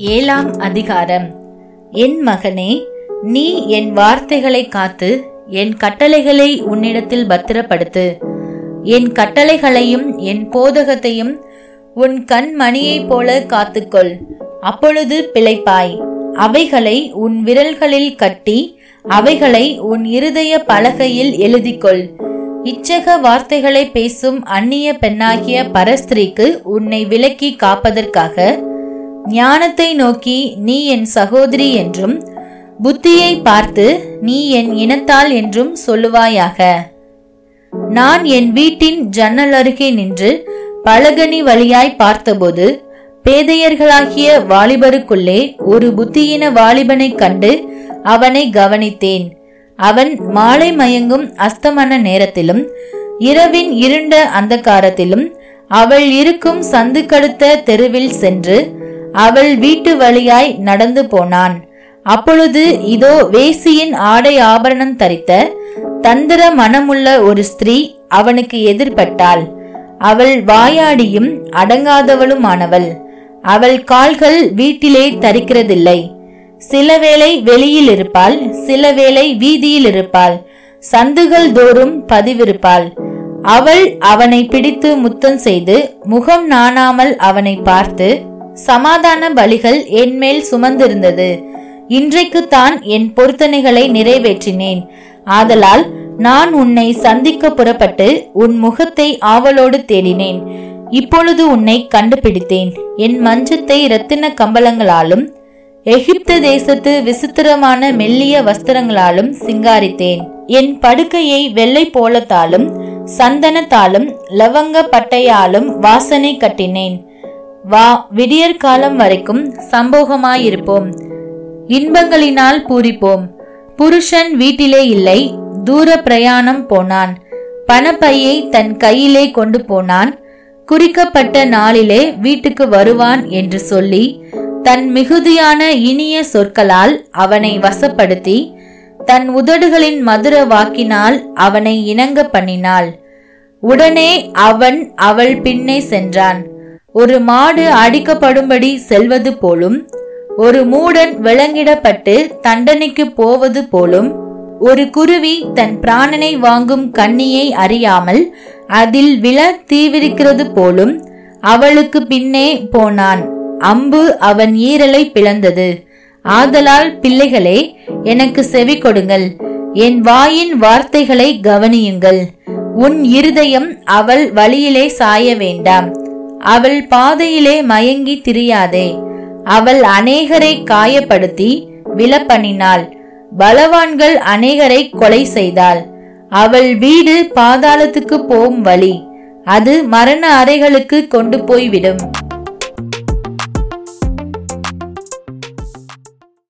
ஏழாம் அதிகாரம். என் மகனே நீ என் வார்த்தைகளை காத்து என் கட்டளைகளை உன்னிடத்தில் பத்திரப்படுத்து. என் கட்டளைகளையும் என் போதகத்தையும் உன் கண் மணியைப் போல காத்துக்கொள். அப்பொழுது பிழைப்பாய். அவைகளை உன் விரல்களில் கட்டி அவைகளை உன் இருதய பலகையில் எழுதிக்கொள். இச்சக வார்த்தைகளை பேசும் அந்நிய பெண்ணாகிய பரஸ்திரீக்கு உன்னை விலக்கி காப்பதற்காக ஞானத்தை நோக்கி நீ என் சகோதரி என்றும் புத்தியை பார்த்து நீ என் இனத்தாள் என்றும் சொல்லுவாயாக. நான் என் வீட்டின் ஜன்னல் அருகே நின்று பலகனி வழியாய் பார்த்தபோது பேதையர்களாகிய வாலிபருக்குள்ளே ஒரு புத்தியின வாலிபனைக் கண்டு அவனை கவனித்தேன். அவன் மாலை மயங்கும் அஸ்தமன நேரத்திலும் இரவின் இருண்ட அந்தகாரத்திலும் அவள் இருக்கும் சந்துக்கடுத்த தெருவில் சென்று அவள் வீட்டு வழியாய் நடந்து போனான். அப்பொழுது இதோ வேசியின் ஆடை ஆபரணம் தரித்த தந்திர மனமுள்ள ஒரு ஸ்திரீ அவனுக்கு எதிர்பட்டாள். அவள் வாயாடியும் அடங்காதவளுமானவள். அவள் கால்கள் வீட்டிலே தரிக்கிறதில்லை. சில வேளை வெளியில் இருப்பாள் சில வேளை வீதியில் இருப்பாள். சந்துகள் தோறும் பதிவிருப்பாள். அவள் அவனை பிடித்து முத்தம் செய்து முகம் நாணாமல் அவனை பார்த்து சமாதான பலிகள் என்மேல் சுமந்திருந்தது. இன்றைக்குத்தான் என் பொருத்தனைகளை நிறைவேற்றினேன். ஆதலால் நான் உன்னை சந்திக்க புறப்பட்டு உன் முகத்தை ஆவலோடு தேடினேன். இப்பொழுது உன்னை கண்டுபிடித்தேன். என் மஞ்சத்தை இரத்தின கம்பளங்களாலும் எகிப்து தேசத்து விசித்திரமான மெல்லிய வஸ்திரங்களாலும் சிங்காரித்தேன். என் படுக்கையை வெள்ளை போலத்தாலும் சந்தனத்தாலும் லவங்க பட்டையாலும் வாசனை கட்டினேன். வா விடியற் காலம் வரைக்கும் சம்போகமாயிருப்போம். இன்பங்களினால் பூரிப்போம். புருஷன் வீட்டிலே இல்லை தூர பிரயாணம் போனான். பணப்பையை தன் கையிலே கொண்டு போனான். குறிக்கப்பட்ட நாளிலே வீட்டுக்கு வருவான் என்று சொல்லி தன் மிகுதியான இனிய சொற்களால் அவனை வசப்படுத்தி தன் உதடுகளின் மதுர வாக்கினால் அவனை இணங்க பண்ணினாள். உடனே அவன் அவள் பின்னே சென்றான். ஒரு மாடு அடிக்கப்படும்படி செல்வது போலும் ஒரு மூடன் விளங்கிடப்பட்டு தண்டனைக்கு போவது போலும் ஒரு குருவி தன் பிராணனை வாங்கும் கண்ணியை அறியாமல் அதில் விழ தீவிரிக்கிறது போலும் அவளுக்கு பின்னே போனான். அம்பு அவன் ஈரலை பிளந்தது. ஆதலால் பிள்ளைகளே எனக்கு செவி கொடுங்கள். என் வாயின் வார்த்தைகளை கவனியுங்கள். உன் இருதயம் அவள் வழியிலே சாய வேண்டாம். அவள் பாதையிலே மயங்கி திரியாதே. அவள் அநேகரை காயப்படுத்தி விலப்பணினாள். பலவான்கள் அநேகரை கொலை செய்தாள். அவள் வீடு பாதாளத்துக்கு போகும் வழி. அது மரண அறைகளுக்கு கொண்டு போய்விடும்.